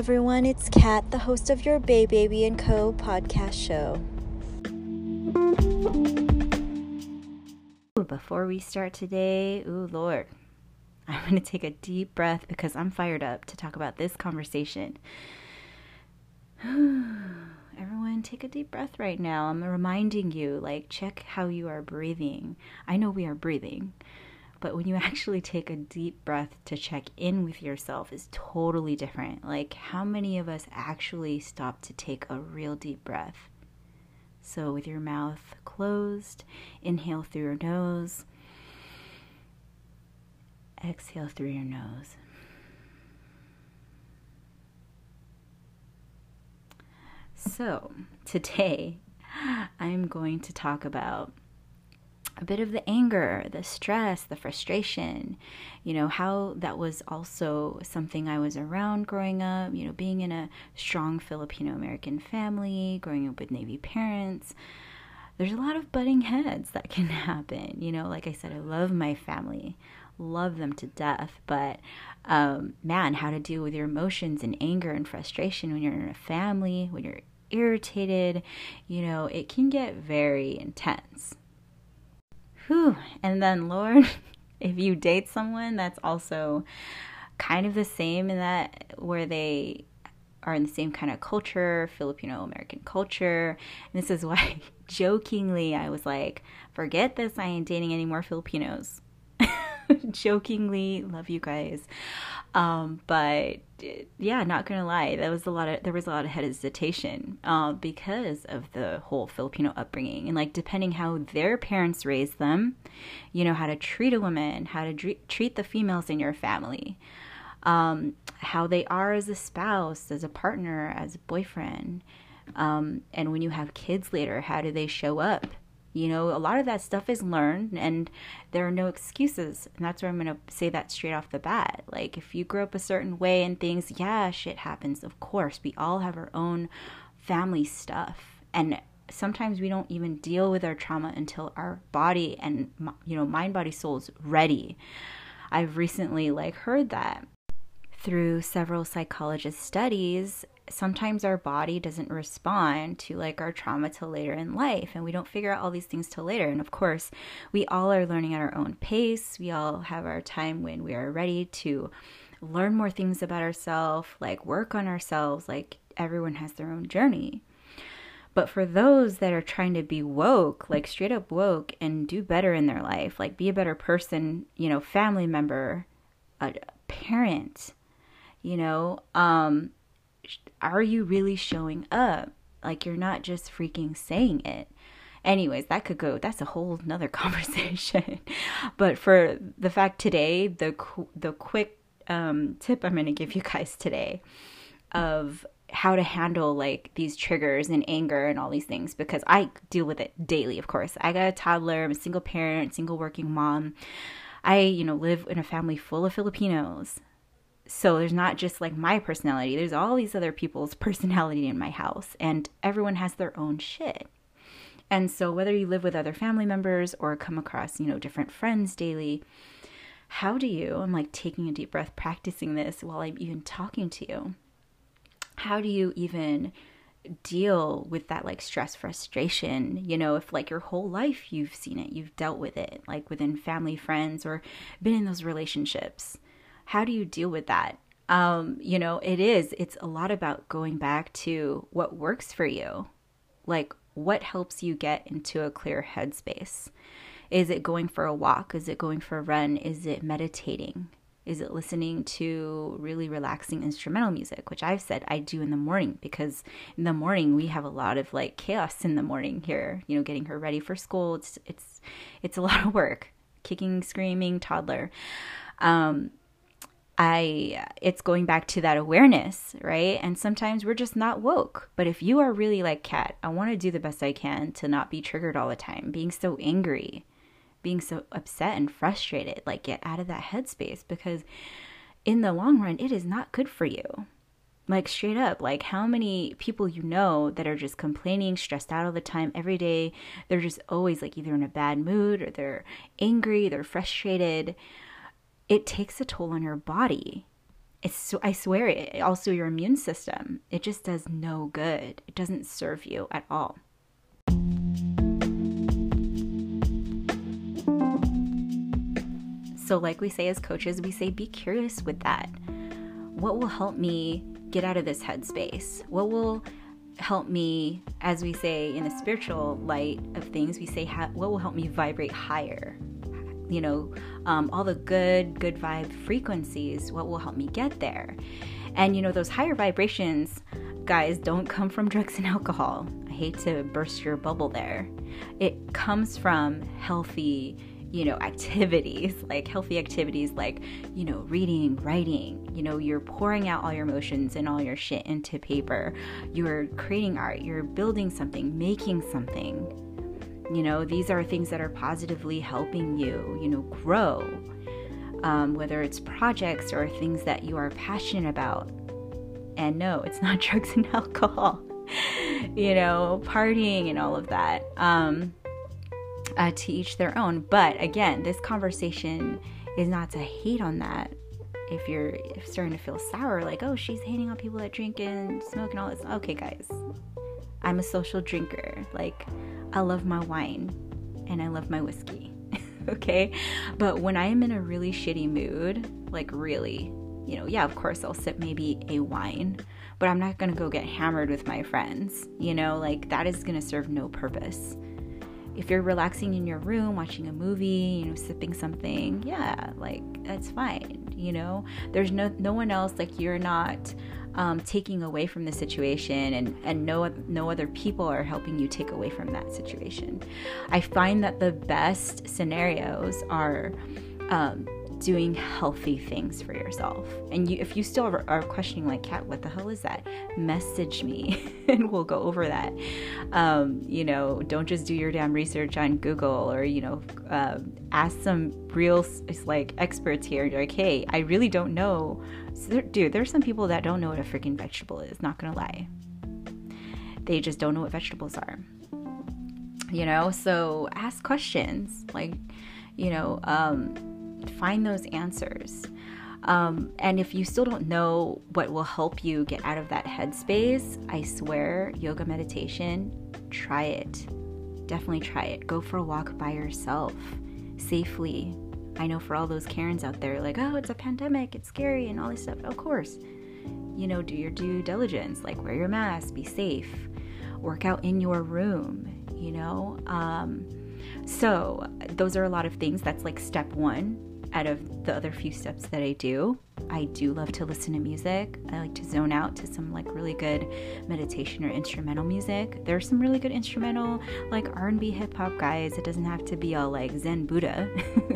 everyone. It's Kat, the host of your Bay Baby and Co. podcast show. Before we start today, ooh, Lord, I'm going to take a deep breath because I'm fired up to talk about this conversation. Everyone, take a deep breath right now. I'm reminding you, like, check how you are breathing. I know we are breathing, but when you actually take a deep breath to check in with yourself is totally different. Like, how many of us actually stop to take a real deep breath? So, with your mouth closed, inhale through your nose, exhale through your nose. So, today I'm going to talk about a bit of the anger, the stress, the frustration, you know, how that was also something I was around growing up, you know, being in a strong Filipino American family, growing up with Navy parents. There's a lot of butting heads that can happen. You know, like I said, I love my family, love them to death, but um, man, how to deal with your emotions and anger and frustration when you're in a family, when you're irritated, you know, it can get very intense. Whew. And then, Lord, if you date someone that's also kind of the same in that where they are in the same kind of culture, Filipino American culture. And this is why jokingly I was like, forget this, I ain't dating any more Filipinos. jokingly love you guys. Um, but yeah not gonna lie that was a lot of there was a lot of hesitation uh, because of the whole filipino upbringing. And like depending how their parents raised them you know how to treat a woman how to treat the females in your family um, how they are as a spouse as a partner as a boyfriend um, and when you have kids later how do they show up you know, a lot of that stuff is learned and there are no excuses. And that's where I'm going to say that straight off the bat. Like, if you grew up a certain way and things, yeah, shit happens. Of course, we all have our own family stuff. And sometimes we don't even deal with our trauma until our body and, you know, mind, body, soul is ready. I've recently, like, heard that through several psychologist studies sometimes our body doesn't respond to like our trauma till later in life and we don't figure out all these things till later. And of course we all are learning at our own pace. We all have our time when we are ready to learn more things about ourselves like work on ourselves like everyone has their own journey. But for those that are trying to be woke, like straight up woke and do better in their life, like be a better person, you know, family member, a parent, you know, um, are you really showing up? Like you're not just freaking saying it. Anyways, that could go. That's a whole nother conversation. but for the fact today, the the quick um, tip I'm going to give you guys today of how to handle like these triggers and anger and all these things because I deal with it daily, of course. I got a toddler, I'm a single parent, single working mom. I, you know, live in a family full of Filipinos. So there's not just like my personality, there's all these other people's personality in my house, and everyone has their own shit. And so whether you live with other family members or come across, you know, different friends daily, how do you, I'm like taking a deep breath, practicing this while I'm even talking to you. How do you even deal with that like stress frustration you know if like your whole life you've seen it you've dealt with it like within family friends or been in those relationships how do you deal with that? Um, you know, it is, it's a lot about going back to what works for you. Like, what helps you get into a clear headspace? Is it going for a walk? Is it going for a run? Is it meditating? Is it listening to really relaxing instrumental music, which I've said I do in the morning because in the morning we have a lot of like chaos in the morning here, you know, getting her ready for school. It's it's it's a lot of work. Kicking, screaming, toddler. Um, I it's going back to that awareness, right? And sometimes we're just not woke. But if you are really like Kat, I want to do the best I can to not be triggered all the time, being so angry, being so upset and frustrated, like get out of that headspace because in the long run it is not good for you. Like straight up, like how many people you know that are just complaining, stressed out all the time every day. They're just always like either in a bad mood or they're angry, they're frustrated it takes a toll on your body. it's I swear it also your immune system. It just does no good. It doesn't serve you at all. So like we say as coaches, we say be curious with that. What will help me get out of this headspace? What will help me as we say in the spiritual light of things, we say what will help me vibrate higher? You know, um, all the good, good vibe frequencies, what will help me get there. And, you know, those higher vibrations, guys, don't come from drugs and alcohol. I hate to burst your bubble there. It comes from healthy, you know, activities, like healthy activities like, you know, reading, writing, you know, you're pouring out all your emotions and all your shit into paper. You're creating art, you're building something, making something you know, these are things that are positively helping you, you know, grow. Um, whether it's projects or things that you are passionate about. And no, it's not drugs and alcohol, you know, partying and all of that. Um, uh, to each their own. But again, this conversation is not to hate on that. If you're starting to feel sour, like, oh, she's hating on people that drink and smoke and all this. Okay, guys, I'm a social drinker. Like, I love my wine and I love my whiskey. okay? But when I am in a really shitty mood, like really, you know, yeah, of course I'll sip maybe a wine, but I'm not gonna go get hammered with my friends, you know, like that is gonna serve no purpose. If you're relaxing in your room, watching a movie, you know, sipping something, yeah, like that's fine, you know. There's no no one else like you're not um, taking away from the situation and, and no, no other people are helping you take away from that situation. I find that the best scenarios are um, doing healthy things for yourself. And you, if you still are, questioning, like, Kat, what the hell is that? Message me and we'll go over that. Um, you know, don't just do your damn research on Google or, you know, uh, ask some real, like, experts here. Like, hey, I really don't know. So there, dude, there's some people that don't know what a freaking vegetable is, not gonna lie. They just don't know what vegetables are. You know, so ask questions. Like, you know, um, find those answers. Um, and if you still don't know what will help you get out of that headspace, I swear, yoga meditation, try it. Definitely try it. Go for a walk by yourself safely. I know for all those Karens out there, like, oh, it's a pandemic, it's scary, and all this stuff. Of course, you know, do your due diligence, like wear your mask, be safe, work out in your room, you know. Um, so, those are a lot of things. That's like step one out of the other few steps that I do. I do love to listen to music. I like to zone out to some like really good meditation or instrumental music. There's some really good instrumental like R&B hip hop guys. It doesn't have to be all like Zen Buddha.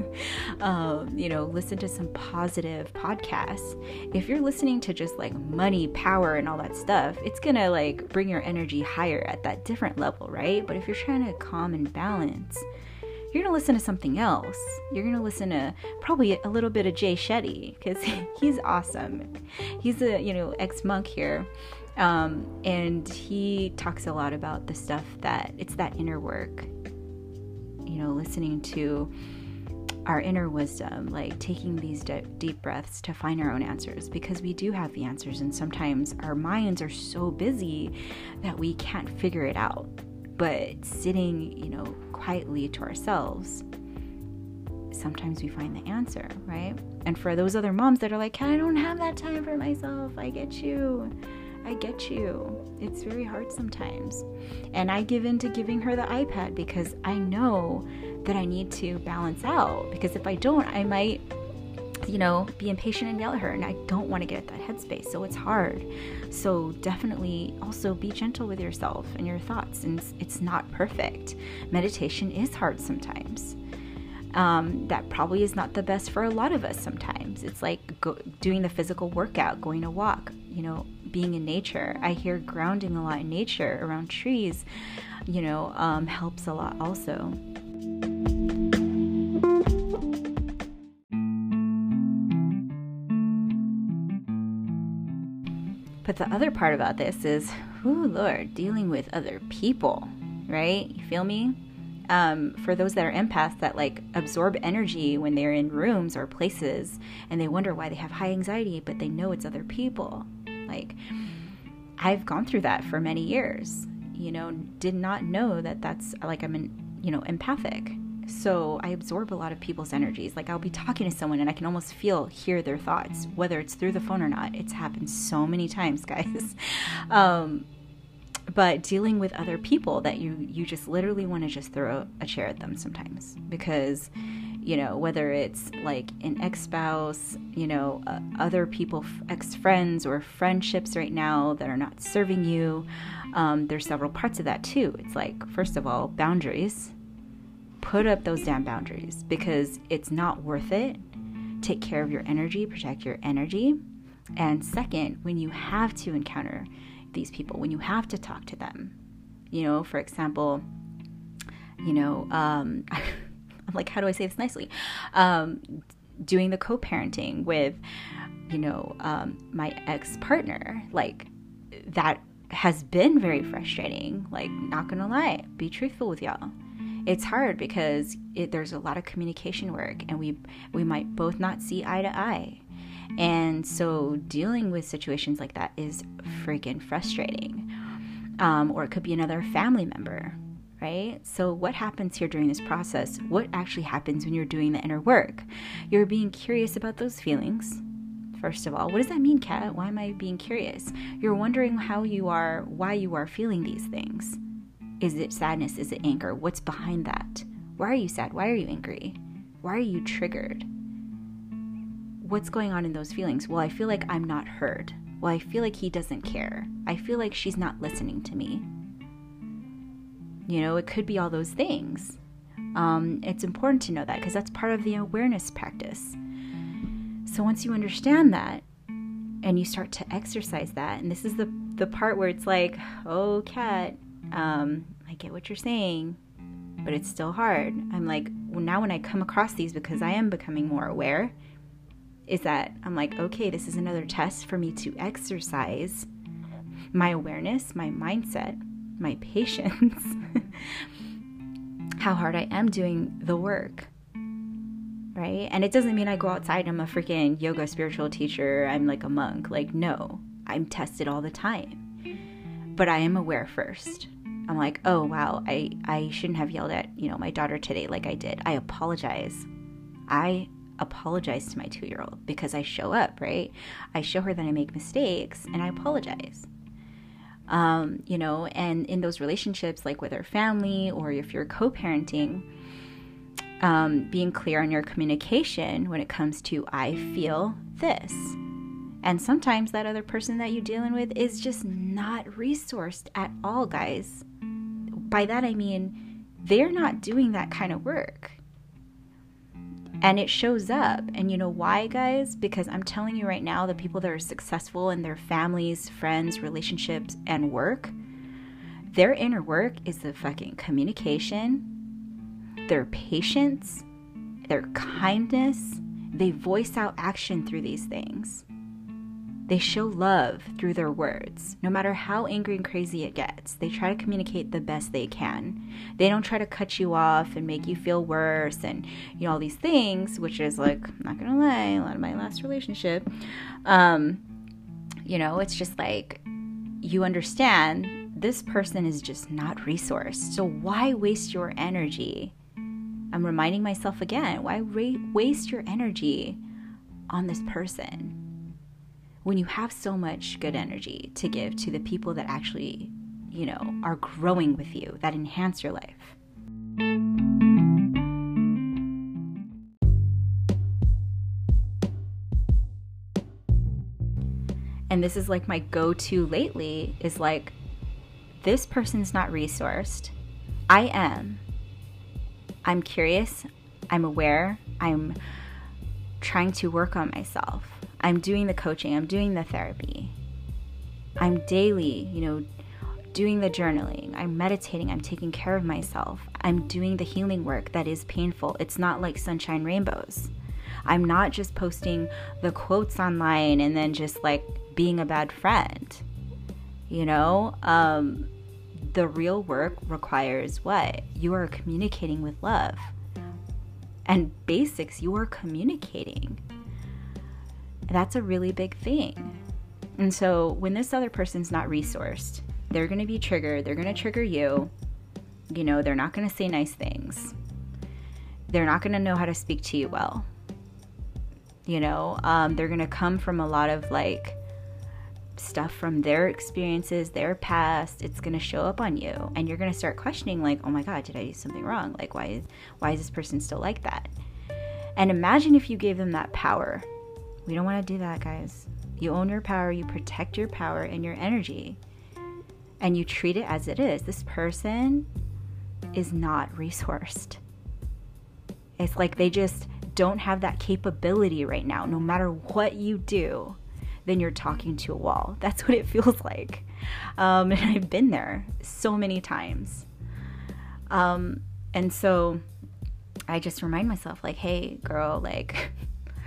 um, you know, listen to some positive podcasts. If you're listening to just like money, power, and all that stuff, it's gonna like bring your energy higher at that different level, right? But if you're trying to calm and balance, you're going to listen to something else. You're going to listen to probably a little bit of Jay Shetty because he's awesome. He's a, you know, ex monk here. Um, and he talks a lot about the stuff that it's that inner work, you know, listening to our inner wisdom, like taking these de- deep breaths to find our own answers because we do have the answers, and sometimes our minds are so busy that we can't figure it out. But sitting, you know, quietly to ourselves, sometimes we find the answer, right? And for those other moms that are like, I don't have that time for myself, I get you. I get you. It's very hard sometimes. And I give in to giving her the iPad because I know that I need to balance out. Because if I don't, I might you know, be impatient and yell at her. And I don't want to get at that headspace. So it's hard. So definitely also be gentle with yourself and your thoughts. And it's not perfect. Meditation is hard sometimes. Um, that probably is not the best for a lot of us sometimes. It's like go, doing the physical workout, going a walk, you know, being in nature. I hear grounding a lot in nature around trees, you know, um, helps a lot also. But the other part about this is, oh Lord, dealing with other people, right? You feel me? um, for those that are empaths that like absorb energy when they're in rooms or places and they wonder why they have high anxiety, but they know it's other people. Like, I've gone through that for many years, you know, did not know that that's like I'm, in, you know, empathic. So I absorb a lot of people's energies. Like I'll be talking to someone and I can almost feel, hear their thoughts, whether it's through the phone or not. It's happened so many times, guys. Um, but dealing with other people that you you just literally want to just throw a chair at them sometimes because you know whether it's like an ex-spouse you know uh, other people ex-friends or friendships right now that are not serving you um, there's several parts of that too it's like first of all boundaries put up those damn boundaries because it's not worth it take care of your energy protect your energy and second when you have to encounter these people, when you have to talk to them. You know, for example, you know, um, I'm like, how do I say this nicely? Um, doing the co parenting with, you know, um, my ex partner, like that has been very frustrating. Like, not gonna lie, be truthful with y'all. It's hard because it, there's a lot of communication work, and we we might both not see eye to eye. And so dealing with situations like that is freaking frustrating. Um, or it could be another family member, right? So, what happens here during this process? What actually happens when you're doing the inner work? You're being curious about those feelings. First of all, what does that mean, Kat? Why am I being curious? You're wondering how you are, why you are feeling these things. Is it sadness? Is it anger? What's behind that? Why are you sad? Why are you angry? Why are you triggered? what's going on in those feelings? Well, I feel like I'm not heard. Well, I feel like he doesn't care. I feel like she's not listening to me. You know, it could be all those things. Um, it's important to know that because that's part of the awareness practice. So once you understand that and you start to exercise that, and this is the the part where it's like, oh, Kat, um, I get what you're saying, but it's still hard. I'm like, well, now when I come across these, because I am becoming more aware, is that I'm like, okay, this is another test for me to exercise my awareness, my mindset, my patience, how hard I am doing the work. Right? And it doesn't mean I go outside I'm a freaking yoga spiritual teacher, I'm like a monk. Like, no, I'm tested all the time. But I am aware first. I'm like, oh wow, I, I shouldn't have yelled at, you know, my daughter today like I did. I apologize. I apologize to my two year old because I show up, right? I show her that I make mistakes and I apologize. Um, you know, and in those relationships, like with our family or if you're co parenting, um, being clear on your communication when it comes to, I feel this. And sometimes that other person that you're dealing with is just not resourced at all, guys. By that I mean, they're not doing that kind of work and it shows up. And you know why, guys? Because I'm telling you right now, the people that are successful in their families, friends, relationships, and work, their inner work is the fucking communication, their patience, their kindness. They voice out action through these things. They show love through their words. No matter how angry and crazy it gets, they try to communicate the best they can. They don't try to cut you off and make you feel worse and you know all these things, which is like, I'm not gonna lie, a lot of my last relationship. Um, you know, it's just like you understand this person is just not resourced. So why waste your energy? I'm reminding myself again, why waste your energy on this person? When you have so much good energy to give to the people that actually, you know, are growing with you, that enhance your life. And this is like my go to lately is like, this person's not resourced. I am. I'm curious. I'm aware. I'm trying to work on myself. I'm doing the coaching, I'm doing the therapy. I'm daily, you know, doing the journaling. I'm meditating, I'm taking care of myself. I'm doing the healing work that is painful. It's not like sunshine rainbows. I'm not just posting the quotes online and then just like being a bad friend. You know, um, the real work requires what? You are communicating with love. And basics, you are communicating. That's a really big thing. And so when this other person's not resourced, they're going to be triggered. They're going to trigger you. You know, they're not going to say nice things. They're not going to know how to speak to you well. You know, um, they're going to come from a lot of like, stuff from their experiences, their past, it's going to show up on you and you're going to start questioning like, "Oh my god, did I do something wrong? Like why is why is this person still like that?" And imagine if you gave them that power. We don't want to do that, guys. You own your power, you protect your power and your energy. And you treat it as it is. This person is not resourced. It's like they just don't have that capability right now, no matter what you do then you're talking to a wall. That's what it feels like. Um, and I've been there so many times. Um, and so I just remind myself, like, hey, girl, like,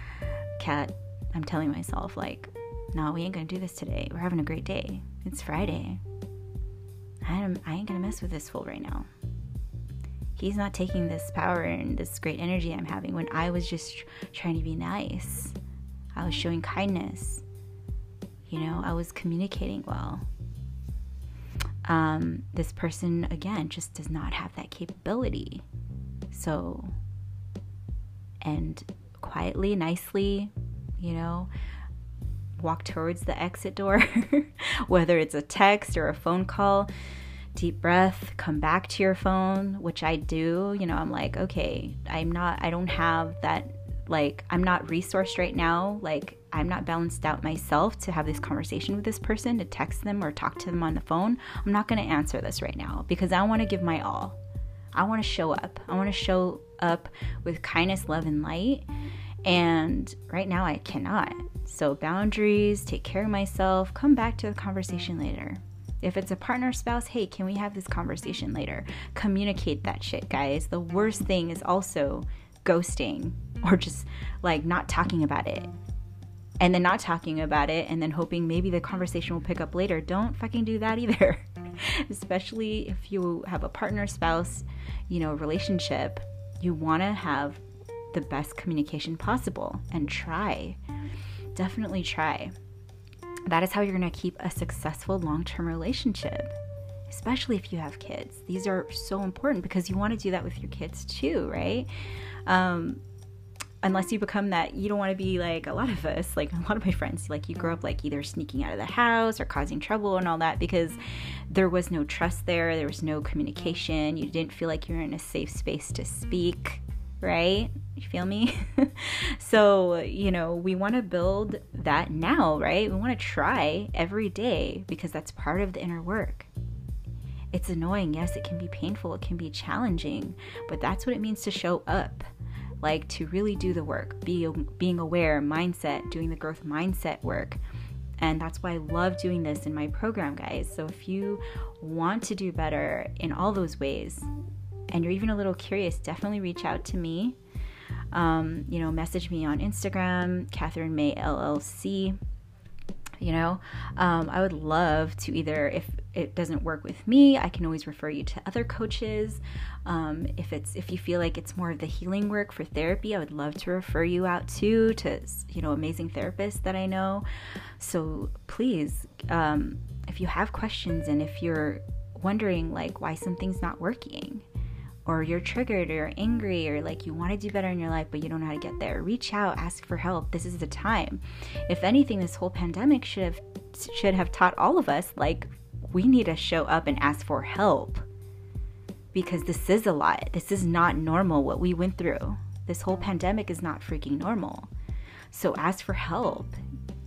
Kat, I'm telling myself, like, no, we ain't gonna do this today. We're having a great day. It's Friday. I ain't gonna mess with this fool right now. He's not taking this power and this great energy I'm having when I was just trying to be nice. I was showing kindness. You know, I was communicating well. Um, this person, again, just does not have that capability. So, and quietly, nicely, you know, walk towards the exit door, whether it's a text or a phone call. Deep breath, come back to your phone, which I do. You know, I'm like, okay, I'm not, I don't have that, like, I'm not resourced right now. Like, I'm not balanced out myself to have this conversation with this person, to text them or talk to them on the phone, I'm not going to answer this right now because I want to give my all. I want to show up. I want to show up with kindness, love, and light. And right now I cannot. So, boundaries, take care of myself, come back to the conversation later. If it's a partner spouse, hey, can we have this conversation later? Communicate that shit, guys. The worst thing is also ghosting or just like not talking about it and then not talking about it and then hoping maybe the conversation will pick up later. Don't fucking do that either. Especially if you have a partner, spouse, you know, relationship, you want to have the best communication possible and try. Definitely try. That is how you're going to keep a successful long term relationship, especially if you have kids. These are so important because you want to do that with your kids too, right? Um, unless you become that you don't want to be like a lot of us like a lot of my friends like you grow up like either sneaking out of the house or causing trouble and all that because there was no trust there there was no communication you didn't feel like you were in a safe space to speak right you feel me so you know we want to build that now right we want to try every day because that's part of the inner work it's annoying yes it can be painful it can be challenging but that's what it means to show up like to really do the work, be being aware, mindset, doing the growth mindset work. And that's why I love doing this in my program, guys. So if you want to do better in all those ways and you're even a little curious, definitely reach out to me. Um, you know, message me on Instagram, Catherine May LLC you know. Um, i would love to either if it doesn't work with me i can always refer you to other coaches. Um, if it's if you feel like it's more of the healing work for therapy i would love to refer you out to to you know amazing therapists that i know. So please um, if you have questions and if you're wondering like why something's not working or you're triggered or angry or like you want to do better in your life but you don't know how to get there reach out ask for help. This is the time. If anything this whole pandemic should have should have taught all of us like we need to show up and ask for help. Because this is a lot. This is not normal what we went through. This whole pandemic is not freaking normal. So ask for help.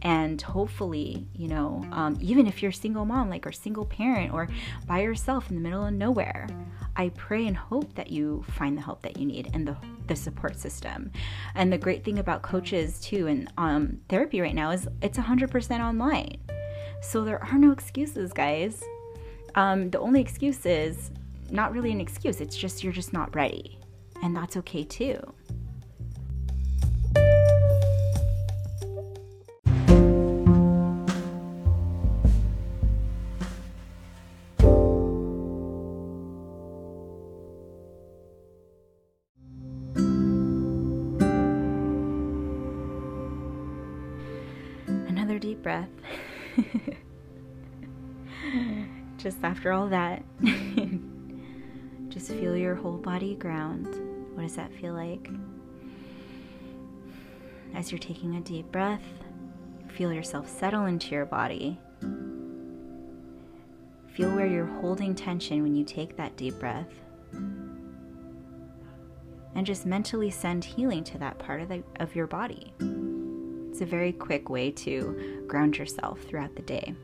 And hopefully you know um, even if you're a single mom like or single parent or by yourself in the middle of nowhere i pray and hope that you find the help that you need and the, the support system. And the great thing about coaches too and um, therapy right now is it's 100% online. So there are no excuses guys. Um, the only excuse is not really an excuse. It's just you're just not ready. And that's okay too after all that, just feel your whole body ground. What does that feel like? As you're taking a deep breath, feel yourself settle into your body. Feel where you're holding tension when you take that deep breath. And just mentally send healing to that part of, the, of your body. It's a very quick way to ground yourself throughout the day.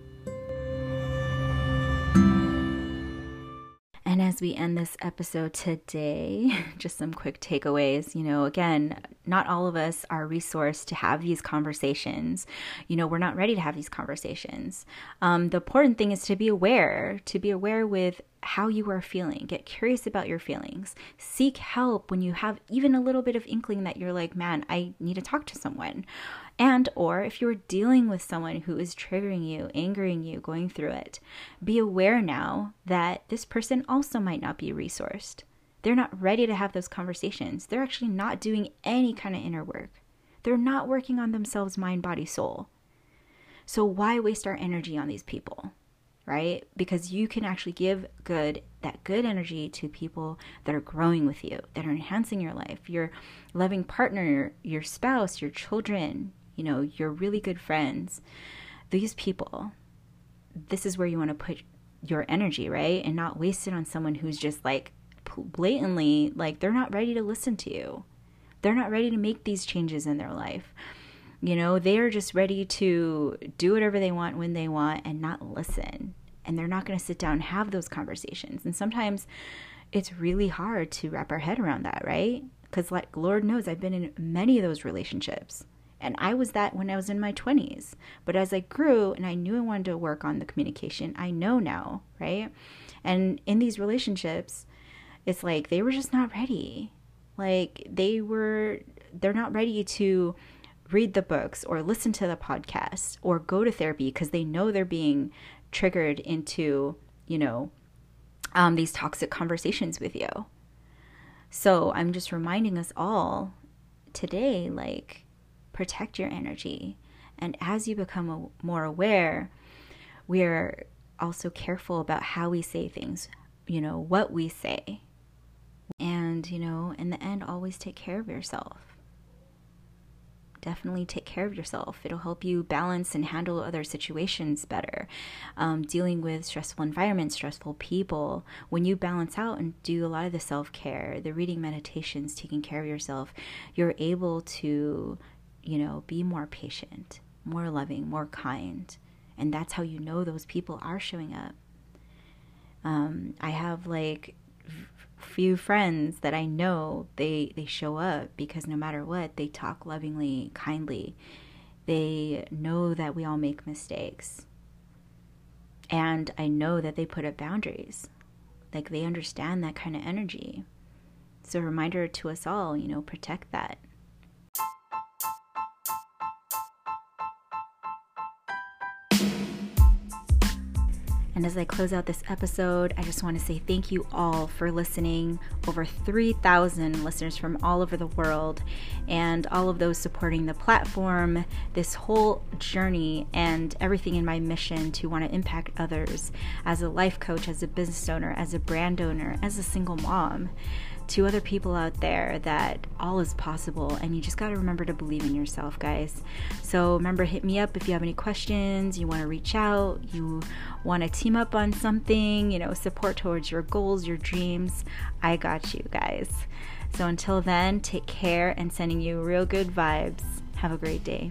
As we end this episode today, just some quick takeaways. You know, again, not all of us are resourced to have these conversations. You know, we're not ready to have these conversations. Um, the important thing is to be aware, to be aware with how you are feeling. Get curious about your feelings. Seek help when you have even a little bit of inkling that you're like, man, I need to talk to someone. And or if you're dealing with someone who is triggering you, angering you, going through it, be aware now that this person also might not be resourced. They're not ready to have those conversations. They're actually not doing any kind of inner work. They're not working on themselves, mind, body, soul. So why waste our energy on these people? Right? Because you can actually give good that good energy to people that are growing with you, that are enhancing your life, your loving partner, your spouse, your children, you know, your really good friends, these people, this is where you want to put your energy, right? And not waste it on someone who's just like blatantly, like, they're not ready to listen to you. They're not ready to make these changes in their life. You know, they are just ready to do whatever they want when they want and not listen. And they're not going to sit down and have those conversations. And sometimes it's really hard to wrap our head around that, right? Because, like, Lord knows, I've been in many of those relationships and I was that when I was in my 20s. But as I grew and I knew I wanted to work on the communication, I know now, right? And in these relationships, it's like they were just not ready. Like they were, they're not ready to read the books or listen to the podcast or go to therapy because they know they're being triggered into, you know, um, these toxic conversations with you. So I'm just reminding us all today, like, protect your energy. And as you become more aware, we're also careful about how we say things, you know, what we say. And, you know, in the end, always take care of yourself definitely take care of yourself. It'll help you balance and handle other situations better. Um, dealing with stressful environments, stressful people. When you balance out and do a lot of the self care, the reading meditations, taking care of yourself, you're able to you know, be more patient, more loving, more kind. And that's how you know those people are showing up. Um, I have like few friends that I know they they show up because no matter what, they talk lovingly, kindly. They know that we all make mistakes. And I know that they put up boundaries. Like they understand that kind of energy. So a reminder to us all, you know, protect that. And as I close out this episode, I just want to say thank you all for listening. Over 3,000 listeners from all over the world, and all of those supporting the platform, this whole journey, and everything in my mission to want to impact others as a life coach, as a business owner, as a brand owner, as a single mom to other people out there that all is possible and you just got to remember to believe in yourself guys. So remember hit me up if you have any questions you want to reach out you want to team up on something you know support towards your goals your dreams. I got you guys. So until then take care and sending you real good vibes. Have a great day